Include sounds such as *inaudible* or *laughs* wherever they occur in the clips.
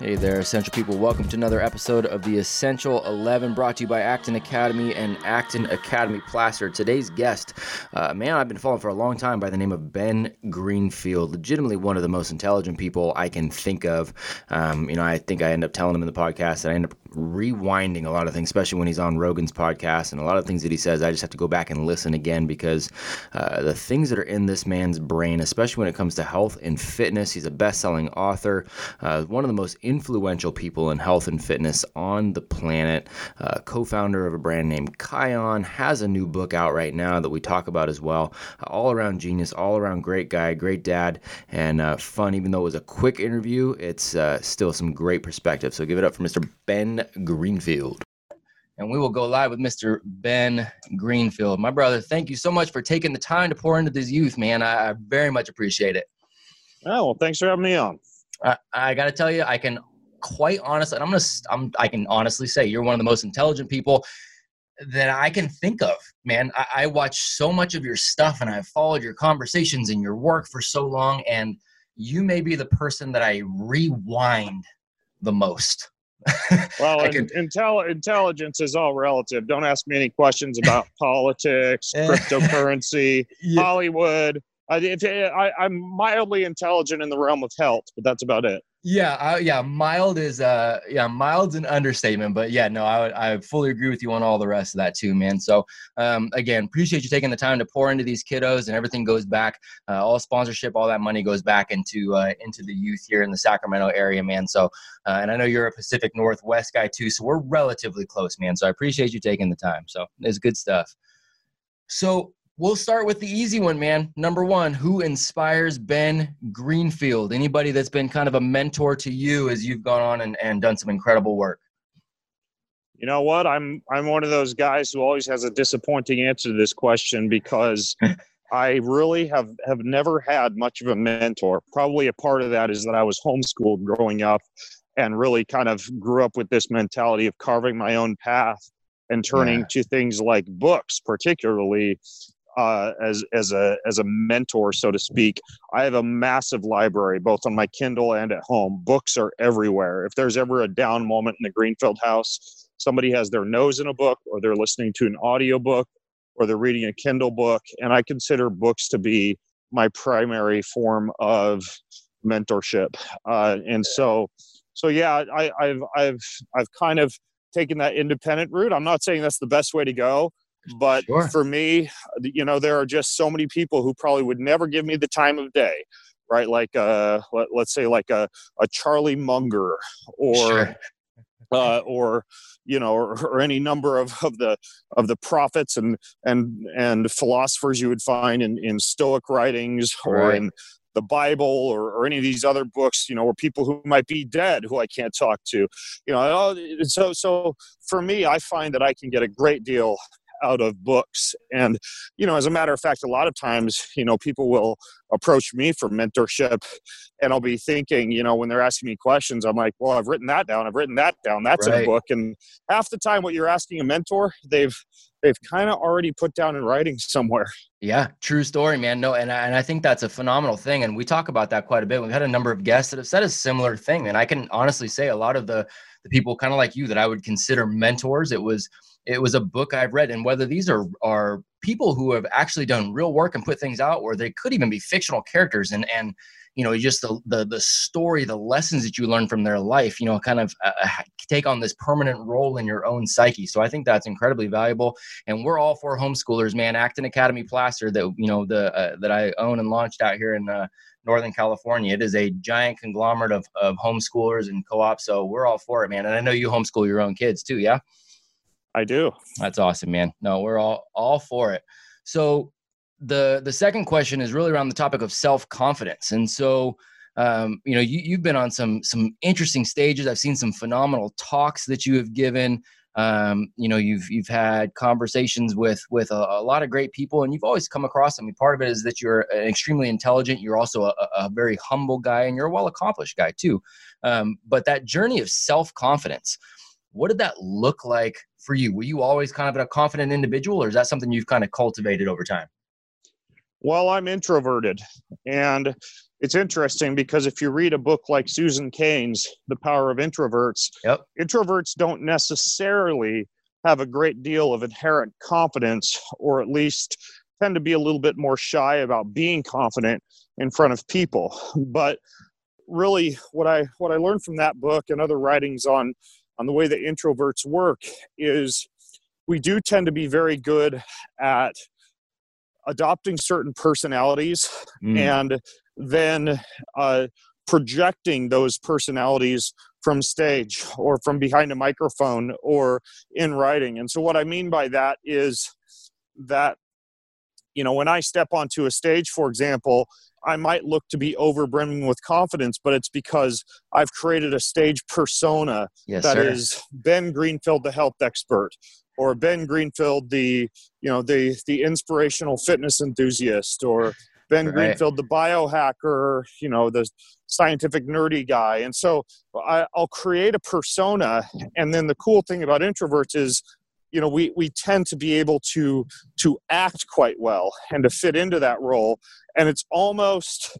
Hey there, Essential people. Welcome to another episode of the Essential 11 brought to you by Acton Academy and Acton Academy Placer. Today's guest, uh, man, I've been following for a long time by the name of Ben Greenfield. Legitimately one of the most intelligent people I can think of. Um, you know, I think I end up telling him in the podcast that I end up rewinding a lot of things, especially when he's on Rogan's podcast. And a lot of things that he says, I just have to go back and listen again because uh, the things that are in this man's brain, especially when it comes to health and fitness, he's a best selling author, uh, one of the most influential people in health and fitness on the planet, uh, co founder of a brand named Kion, has a new book out right now that we talk about as well. all around genius, all around great guy, great dad, and uh, fun. Even though it was a quick interview, it's uh, still some great perspective. So give it up for Mr. Ben Greenfield. And we will go live with Mr. Ben Greenfield. My brother, thank you so much for taking the time to pour into this youth, man. I, I very much appreciate it. Oh, well, thanks for having me on. I, I got to tell you, I can quite honestly, I'm gonna, I'm, I can honestly say you're one of the most intelligent people that I can think of, man. I, I watch so much of your stuff, and I've followed your conversations and your work for so long, and you may be the person that I rewind the most. *laughs* well, can, intel, intelligence is all relative. Don't ask me any questions about *laughs* politics, eh. cryptocurrency, *laughs* yeah. Hollywood. I, if, I, I'm mildly intelligent in the realm of health, but that's about it. Yeah, uh, yeah, mild is uh, yeah, mild's an understatement, but yeah, no, I I fully agree with you on all the rest of that too, man. So um, again, appreciate you taking the time to pour into these kiddos, and everything goes back, uh, all sponsorship, all that money goes back into uh, into the youth here in the Sacramento area, man. So, uh, and I know you're a Pacific Northwest guy too, so we're relatively close, man. So I appreciate you taking the time. So it's good stuff. So We'll start with the easy one, man. Number one, who inspires Ben Greenfield? Anybody that's been kind of a mentor to you as you've gone on and, and done some incredible work? You know what? I'm I'm one of those guys who always has a disappointing answer to this question because *laughs* I really have have never had much of a mentor. Probably a part of that is that I was homeschooled growing up and really kind of grew up with this mentality of carving my own path and turning yeah. to things like books particularly uh, as as a as a mentor, so to speak. I have a massive library, both on my Kindle and at home. Books are everywhere. If there's ever a down moment in the Greenfield house, somebody has their nose in a book, or they're listening to an audio book, or they're reading a Kindle book, and I consider books to be my primary form of mentorship. Uh, and so, so yeah, I, I've I've I've kind of taken that independent route. I'm not saying that's the best way to go but sure. for me you know there are just so many people who probably would never give me the time of day right like uh let, us say like a, a charlie munger or sure. uh, or you know or, or, any number of, of the of the prophets and and and philosophers you would find in in stoic writings or in the Bible or, or any of these other books, you know, or people who might be dead who I can't talk to, you know. So, so for me, I find that I can get a great deal out of books. And, you know, as a matter of fact, a lot of times, you know, people will approach me for mentorship and I'll be thinking, you know, when they're asking me questions, I'm like, well, I've written that down. I've written that down. That's right. in a book. And half the time what you're asking a mentor, they've, they've kind of already put down in writing somewhere. Yeah, true story, man. No, and I, and I think that's a phenomenal thing, and we talk about that quite a bit. We've had a number of guests that have said a similar thing, and I can honestly say a lot of the the people kind of like you that I would consider mentors. It was it was a book I've read, and whether these are are people who have actually done real work and put things out, or they could even be fictional characters, and and you know just the the, the story, the lessons that you learn from their life, you know, kind of uh, uh take on this permanent role in your own psyche. So I think that's incredibly valuable, and we're all for homeschoolers, man. Acton Academy Placer that you know the uh, that I own and launched out here in. Uh, Northern California. It is a giant conglomerate of, of homeschoolers and co-ops. So we're all for it, man. And I know you homeschool your own kids too. Yeah. I do. That's awesome, man. No, we're all all for it. So the the second question is really around the topic of self confidence, and so um, you know you you've been on some some interesting stages. I've seen some phenomenal talks that you have given. Um, you know you've you've had conversations with with a, a, lot of great people and you've always come across i mean part of it is that you're extremely intelligent you're also a, a very humble guy and you're a well accomplished guy too um, but that journey of self-confidence what did that look like for you? Were you always kind of a confident individual, or is that something you've kind of cultivated over time? Well, I'm introverted, and it's interesting because if you read a book like Susan Cain's The Power of Introverts, yep. introverts don't necessarily have a great deal of inherent confidence, or at least tend to be a little bit more shy about being confident in front of people. But really, what I what I learned from that book and other writings on on the way that introverts work is we do tend to be very good at adopting certain personalities mm. and then uh, projecting those personalities from stage or from behind a microphone or in writing. And so, what I mean by that is that, you know, when I step onto a stage, for example, I might look to be overbrimming with confidence, but it's because I've created a stage persona yes, that sir. is Ben Greenfield, the health expert, or Ben Greenfield, the you know the the inspirational fitness enthusiast, or Ben right. Greenfield, the biohacker, you know, the scientific nerdy guy. And so I, will create a persona. And then the cool thing about introverts is, you know, we, we tend to be able to to act quite well and to fit into that role. And it's almost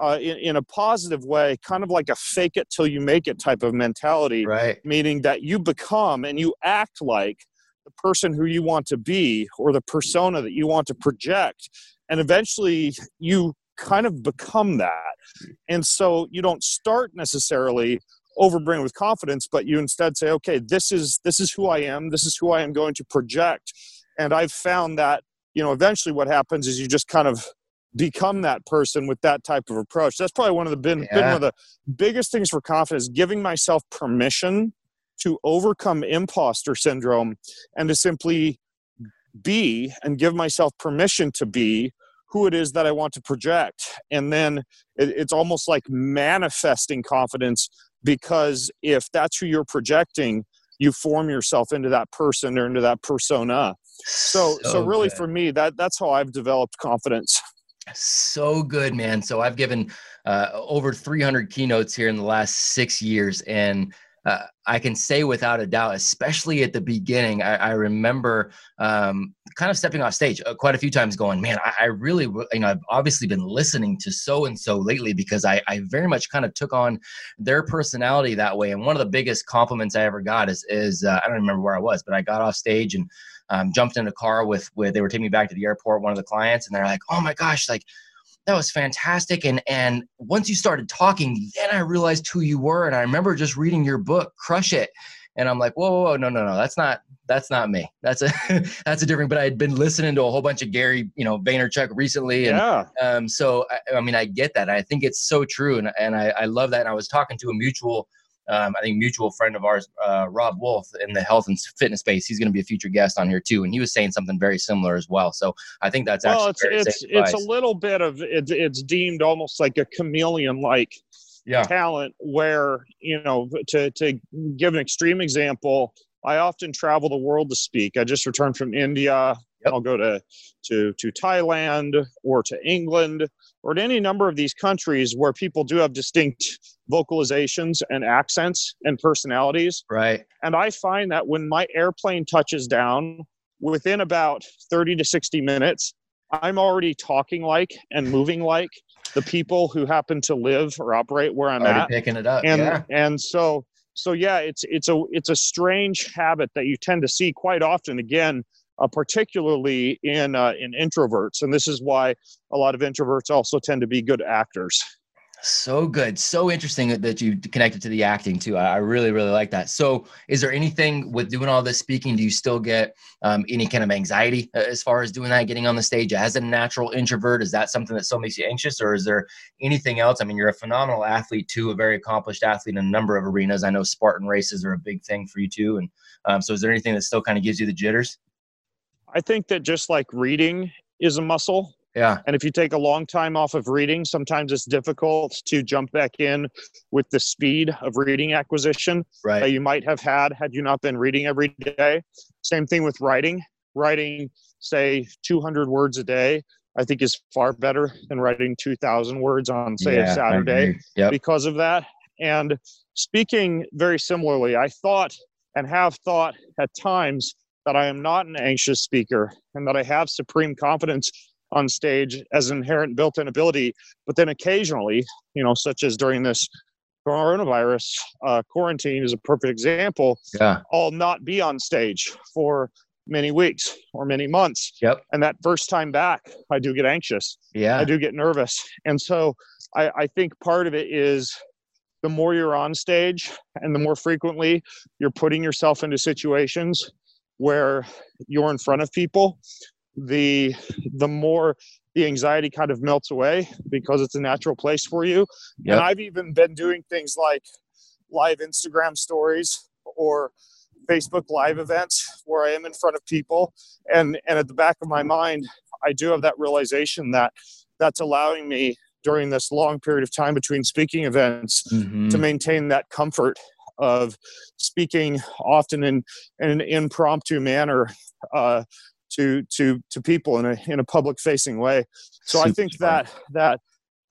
uh, in, in, a positive way, kind of like a fake it till you make it type of mentality. Right. Meaning that you become and you act like the person who you want to be or the persona that you want to project and eventually you kind of become that and so you don't start necessarily overbring with confidence but you instead say okay this is this is who i am this is who i am going to project and i've found that you know eventually what happens is you just kind of become that person with that type of approach that's probably one of the been, yeah. been one of the biggest things for confidence giving myself permission to overcome imposter syndrome and to simply be and give myself permission to be who it is that I want to project. And then it, it's almost like manifesting confidence because if that's who you're projecting, you form yourself into that person or into that persona. So, so, so really good. for me, that that's how I've developed confidence. So good, man. So I've given uh, over 300 keynotes here in the last six years, and uh, I can say without a doubt, especially at the beginning, I, I remember um, kind of stepping off stage uh, quite a few times going, man, I, I, really, you know, I've obviously been listening to so and so lately because I, I very much kind of took on their personality that way. And one of the biggest compliments I ever got is, is uh, I don't remember where I was, but I got off stage and um, jumped in a car with, with, they were taking me back to the airport, one of the clients, and they're like, oh my gosh, like, that was fantastic and and once you started talking then i realized who you were and i remember just reading your book crush it and i'm like whoa, whoa, whoa no no no that's not that's not me that's a *laughs* that's a different but i had been listening to a whole bunch of gary you know vaynerchuk recently and yeah. um so I, I mean i get that i think it's so true and, and I, I love that and i was talking to a mutual um, I think mutual friend of ours, uh, Robb Wolf, in the health and fitness space. He's going to be a future guest on here too, and he was saying something very similar as well. So I think that's well, actually it's it's it's a little bit of it's it's deemed almost like a chameleon like yeah. talent where you know to to give an extreme example. I often travel the world to speak. I just returned from India. I'll go to to to Thailand or to England or to any number of these countries where people do have distinct vocalizations and accents and personalities. Right. And I find that when my airplane touches down, within about 30 to 60 minutes, I'm already talking like and moving like the people who happen to live or operate where I'm already at. Picking it up. And yeah. and so so yeah, it's it's a it's a strange habit that you tend to see quite often. Again, uh, particularly in uh, in introverts, and this is why a lot of introverts also tend to be good actors. So good. So interesting that you connected to the acting too. I really, really like that. So, is there anything with doing all this speaking? Do you still get um, any kind of anxiety uh, as far as doing that, getting on the stage as a natural introvert? Is that something that still makes you anxious, or is there anything else? I mean, you're a phenomenal athlete too, a very accomplished athlete in a number of arenas. I know Spartan races are a big thing for you too. And um, so, is there anything that still kind of gives you the jitters? I think that just like reading is a muscle. Yeah. And if you take a long time off of reading, sometimes it's difficult to jump back in with the speed of reading acquisition right. that you might have had had you not been reading every day. Same thing with writing. Writing, say, 200 words a day, I think is far better than writing 2,000 words on, say, yeah, a Saturday yep. because of that. And speaking very similarly, I thought and have thought at times that I am not an anxious speaker and that I have supreme confidence on stage as an inherent built-in ability but then occasionally you know such as during this coronavirus uh, quarantine is a perfect example Yeah. i'll not be on stage for many weeks or many months Yep. and that first time back i do get anxious Yeah. I do get nervous. And so I, I think part of it is the more you're on stage and the more frequently you're putting yourself into situations where you're in front of people, the the more the anxiety kind of melts away because it's a natural place for you. Yep. And I've even been doing things like live Instagram stories or Facebook live events where I am in front of people and and at the back of my mind I do have that realization that that's allowing me during this long period of time between speaking events Mhm. to maintain that comfort of speaking often in, in an impromptu manner uh, to to to people in a in a public facing way. So I think smart. that that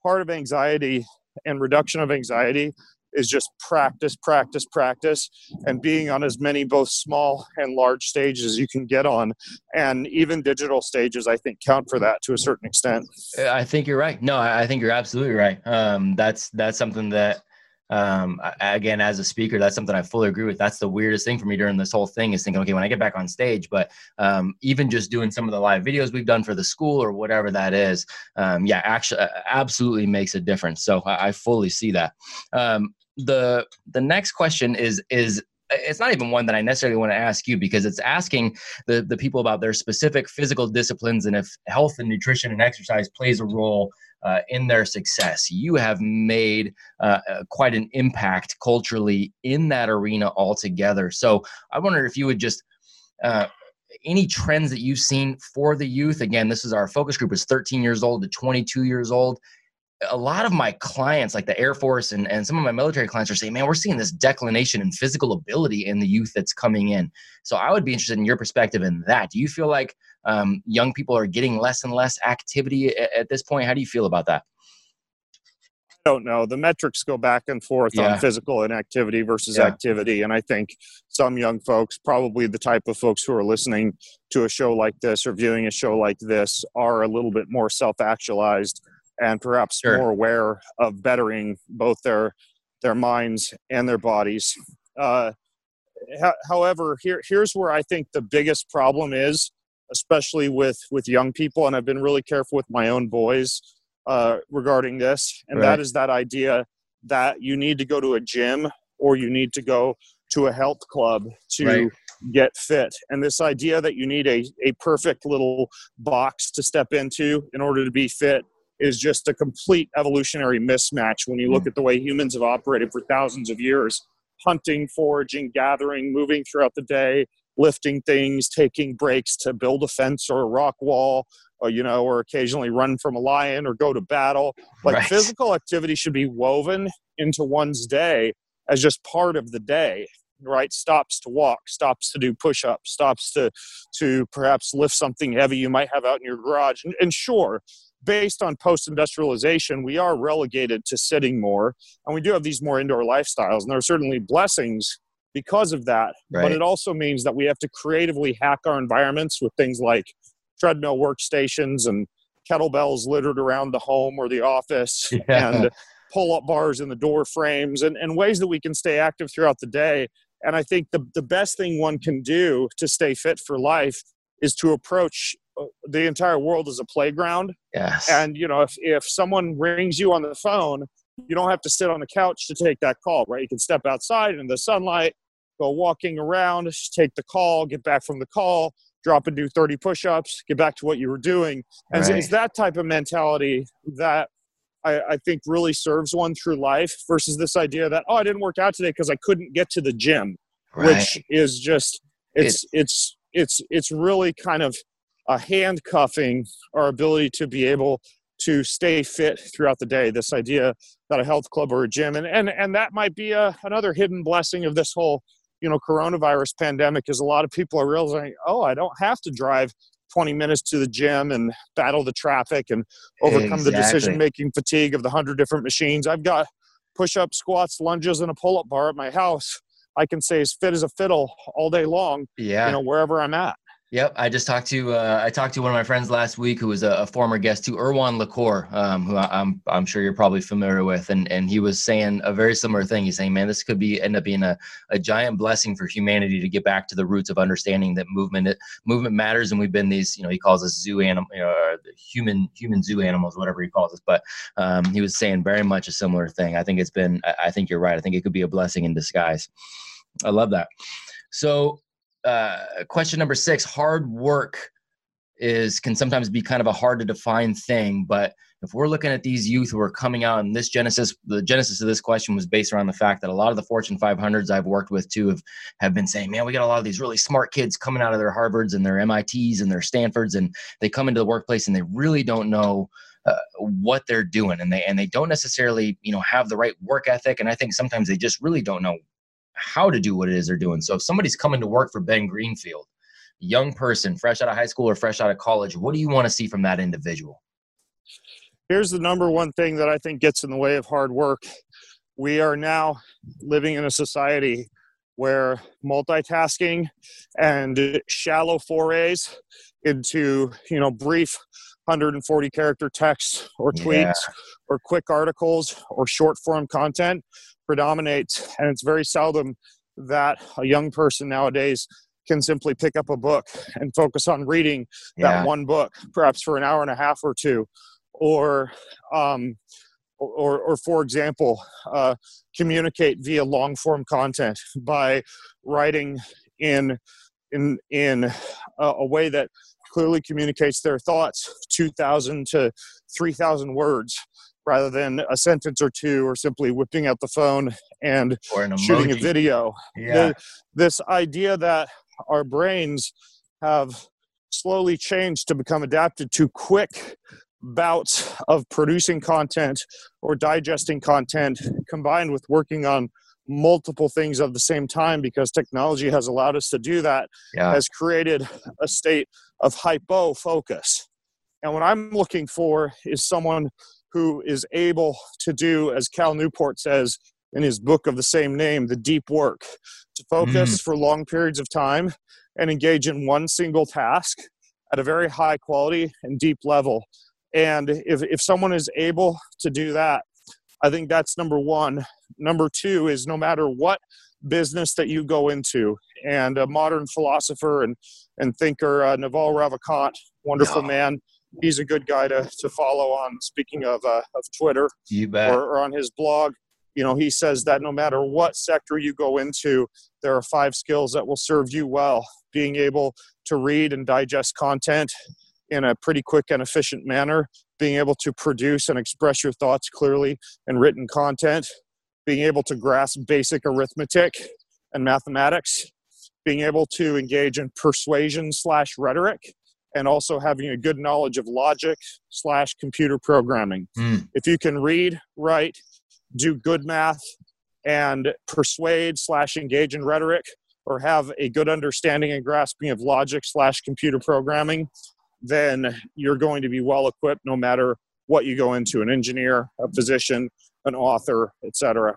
part of anxiety and reduction of anxiety is just practice, practice, practice, and being on as many both small and large stages you can get on, and even digital stages. I think count for that to a certain extent. I think you're right. No, I I think you're absolutely right. Um, that's that's something that, um, again, as a speaker, that's something I fully agree with. That's the weirdest thing for me during this whole thing is thinking, okay, when I get back on stage, but um, even just doing some of the live videos we've done for the school or whatever that is, um, yeah, actually, absolutely makes a difference. So I, I fully see that. Um, the the next question is is it's not even one that I necessarily want to ask you because it's asking the, the people about their specific physical disciplines and if health and nutrition and exercise plays a role uh, in their success. You have made uh, uh, quite an impact culturally in that arena altogether. So I wonder if you would just. Uh, any trends that you've seen for the youth again this is our focus group is 13 years old to 22 years old a lot of my clients, like the Air Force and, and some of my military clients, are saying, man, we're seeing this declination in physical ability in the youth that's coming in. So I would be interested in your perspective in that. Do you feel like um, young people are getting less and less activity at, at this point? How do you feel about that? I don't know. The metrics go back and forth Yeah. on physical inactivity versus Yeah. activity. And I think some young folks, probably the type of folks who are listening to a show like this or viewing a show like this, are a little bit more self actualized and perhaps Sure. more aware of bettering both their their minds and their bodies. Uh, ho- however, here here's where I think the biggest problem is, especially with with young people, and I've been really careful with my own boys uh, regarding this, and Right. that is that idea that you need to go to a gym or you need to go to a health club to Right. get fit. And this idea that you need a, a perfect little box to step into in order to be fit is just a complete evolutionary mismatch when you look mm. at the way humans have operated for thousands of years hunting, foraging, gathering, moving throughout the day, lifting things, taking breaks to build a fence or a rock wall, or you know, or occasionally run from a lion or go to battle. Like Right. physical activity should be woven into one's day as just part of the day right stops to walk stops to do push-ups stops to to perhaps lift something heavy you might have out in your garage and, and sure based on post-industrialization we are relegated to sitting more and we do have these more indoor lifestyles and there are certainly blessings because of that but it also means that we have to creatively hack our environments with things like treadmill workstations and kettlebells littered around the home or the office *laughs* Yeah. and pull-up bars in the door frames and, and ways that we can stay active throughout the day and i think the, the best thing one can do to stay fit for life is to approach the entire world is a playground Yes. and you know if, if someone rings you on the phone you don't have to sit on the couch to take that call right you can step outside in the sunlight go walking around take the call get back from the call drop and do 30 push-ups get back to what you were doing and it's- it's that type of mentality that I, I think really serves one through life versus this idea that oh i didn't work out today because i couldn't get to the gym right. which is just it's it's it's it's really kind of a handcuffing our ability to be able to stay fit throughout the day. This idea that a health club or a gym and and, and that might be a, another hidden blessing of this whole you know coronavirus pandemic is a lot of people are realizing oh i don't have to drive 20 minutes to the gym and battle the traffic and overcome the decision making fatigue of the hundred different machines. I've got push-up squats lunges and a pull-up bar at my house. I can say as fit as a fiddle all day long yeah. you know wherever i'm at Yep, I just talked to uh, I talked to one of my friends last week who was a, a former guest to Erwan Le Corre, um, who I, am I'm sure you're probably familiar with, and and he was saying a very similar thing. He's saying, man, this could be end up being a, a giant blessing for humanity to get back to the roots of understanding that movement it, movement matters, and we've been these you know he calls us zoo animal, you human human zoo animals, whatever he calls us. But um, he was saying very much a similar thing. I think it's been I, I think you're right. I think it could be a blessing in disguise. I love that. So uh, question number six hard work is can sometimes be kind of a hard to define thing but if we're looking at these youth who are coming out and this genesis the genesis of this question was based around the fact that a lot of the fortune 500s i've worked with too have, have been saying man we got a lot of these really smart kids coming out of their harvards and their mits and their stanfords and they come into the workplace and they really don't know uh, what they're doing and they and they don't necessarily you know have the right work ethic and i think sometimes they just really don't know how to do what it is they're doing. So if somebody's coming to work for Ben Greenfield, young person, fresh out of high school or fresh out of college, what do you want to see from that individual? Here's the number one thing that I think gets in the way of hard work. We are now living in a society where multitasking and shallow forays into, you know, brief 140 character text or tweets yeah. or quick articles or short form content predominates and it's very seldom that a young person nowadays can simply pick up a book and focus on reading yeah. that one book perhaps for an hour and a half or two or um, or, or for example uh, communicate via long form content by writing in in in a, a way that clearly communicates their thoughts 2000 to 3000 words rather than a sentence or two or simply whipping out the phone and shooting a video yeah. The, this idea that our brains have slowly changed to become adapted to quick bouts of producing content or digesting content combined with working on multiple things at the same time because technology has allowed us to do that yeah. has created a state of hypo focus and what i'm looking for is someone who is able to do as cal newport says in his book of the same name the deep work to focus mm. for long periods of time and engage in one single task at a very high quality and deep level and if, if someone is able to do that I think that's number one. Number two is no matter what business that you go into, and a modern philosopher and, and thinker, uh, Naval Ravikant, wonderful yeah. man. He's a good guy to, to follow on. Speaking of, uh, of Twitter or, or on his blog, you know, he says that no matter what sector you go into, there are five skills that will serve you well. Being able to read and digest content in a pretty quick and efficient manner, being able to produce and express your thoughts clearly in written content, being able to grasp basic arithmetic and mathematics, being able to engage in persuasion slash rhetoric, and also having a good knowledge of logic slash computer programming. Mm. If you can read, write, do good math, and persuade slash engage in rhetoric, or have a good understanding and grasping of logic slash computer programming, then you're going to be well equipped no matter what you go into an engineer, a physician, an author, etc.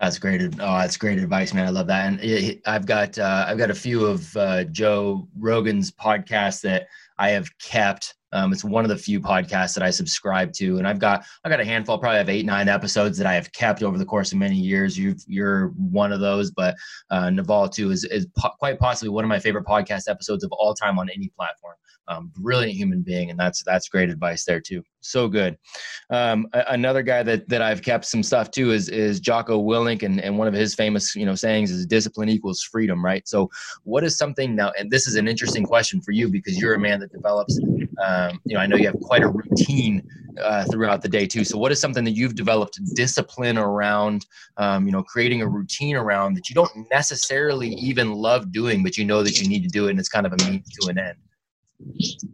That's great. Oh, that's great advice, man. I love that. And I've got uh, I've got a few of uh, Joe Rogan's podcasts that I have kept. Um, it's one of the few podcasts that I subscribe to, and I've got I got a handful, probably have eight nine episodes that I have kept over the course of many years. You you're one of those, but uh, Naval too is is po- quite possibly one of my favorite podcast episodes of all time on any platform um, brilliant human being, and that's that's great advice there too. So good. Um, a- another guy that that I've kept some stuff too is is Jocko Willink, and and one of his famous you know sayings is discipline equals freedom, right? So what is something now? And this is an interesting question for you because you're a man that develops. Um, you know, I know you have quite a routine uh, throughout the day too. So, what is something that you've developed discipline around? Um, you know, creating a routine around that you don't necessarily even love doing, but you know that you need to do it, and it's kind of a means to an end.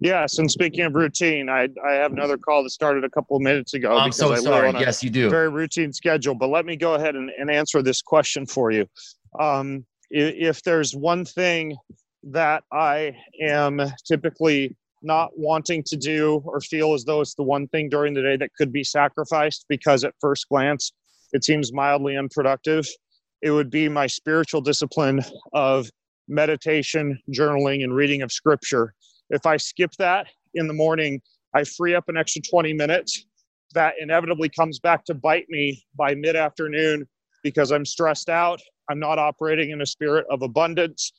Yes, and speaking of routine, I I have another call that started a couple of minutes ago. I'm so sorry. yes, you do. Very routine schedule, but let me go ahead and, and answer this question for you. Um, if, if there's one thing that I am typically not wanting to do or feel as though it's the one thing during the day that could be sacrificed because at first glance it seems mildly unproductive, it would be my spiritual discipline of meditation, journaling, and reading of scripture. If I skip that in the morning, I free up an extra 20 minutes. That inevitably comes back to bite me by mid afternoon because I'm stressed out. I'm not operating in a spirit of abundance.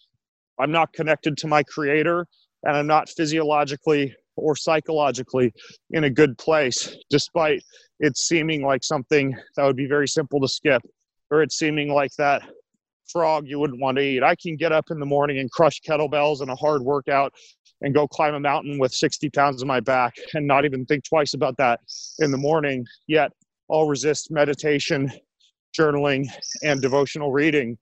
I'm not connected to my creator, and I'm not physiologically or psychologically in a good place, despite it seeming like something that would be very simple to skip, or it seeming like that frog you wouldn't want to eat. I can get up in the morning and crush kettlebells and a hard workout and go climb a mountain with 60 pounds on my back and not even think twice about that in the morning. Yet I'll resist meditation, journaling, and devotional reading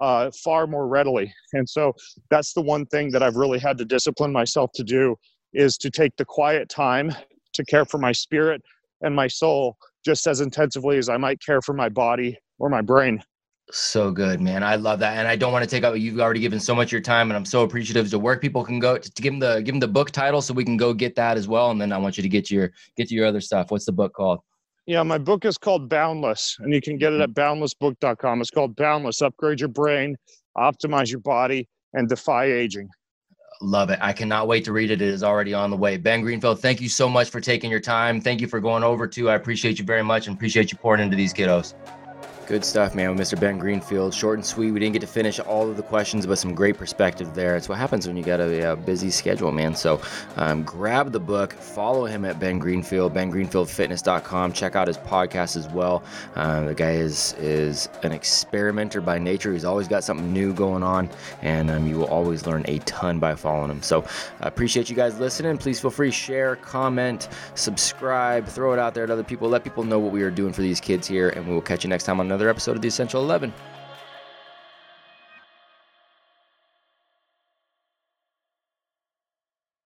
uh, far more readily. And so that's the one thing that I've really had to discipline myself to do is to take the quiet time to care for my spirit and my soul just as intensively as I might care for my body or my brain. So good, man. I love that, and I don't want to take up. You've already given so much of your time, and I'm so appreciative to where people can go to, to give them the give them the book title so we can go get that as well. And then I want you to get your get to your other stuff. What's the book called? Yeah, my book is called Boundless, and you can get it mm-hmm. at boundlessbook.com. It's called Boundless: Upgrade Your Brain, Optimize Your Body, and Defy Aging. Love it. I cannot wait to read it. It is already on the way. Ben Greenfield, thank you so much for taking your time. Thank you for going over too. I appreciate you very much and appreciate you pouring into these kiddos. Good stuff, man, with Mr. Ben Greenfield. Short and sweet. We didn't get to finish all of the questions, but some great perspective there. It's what happens when you got a, a busy schedule, man. So um, grab the book, follow him at Ben Greenfield, bengreenfieldfitness.com. Check out his podcast as well. Uh, the guy is is an experimenter by nature. He's always got something new going on, and um, you will always learn a ton by following him. So I appreciate you guys listening. Please feel free to share, comment, subscribe, throw it out there to other people. Let people know what we are doing for these kids here, and we will catch you next time on another episode of The Essential 11.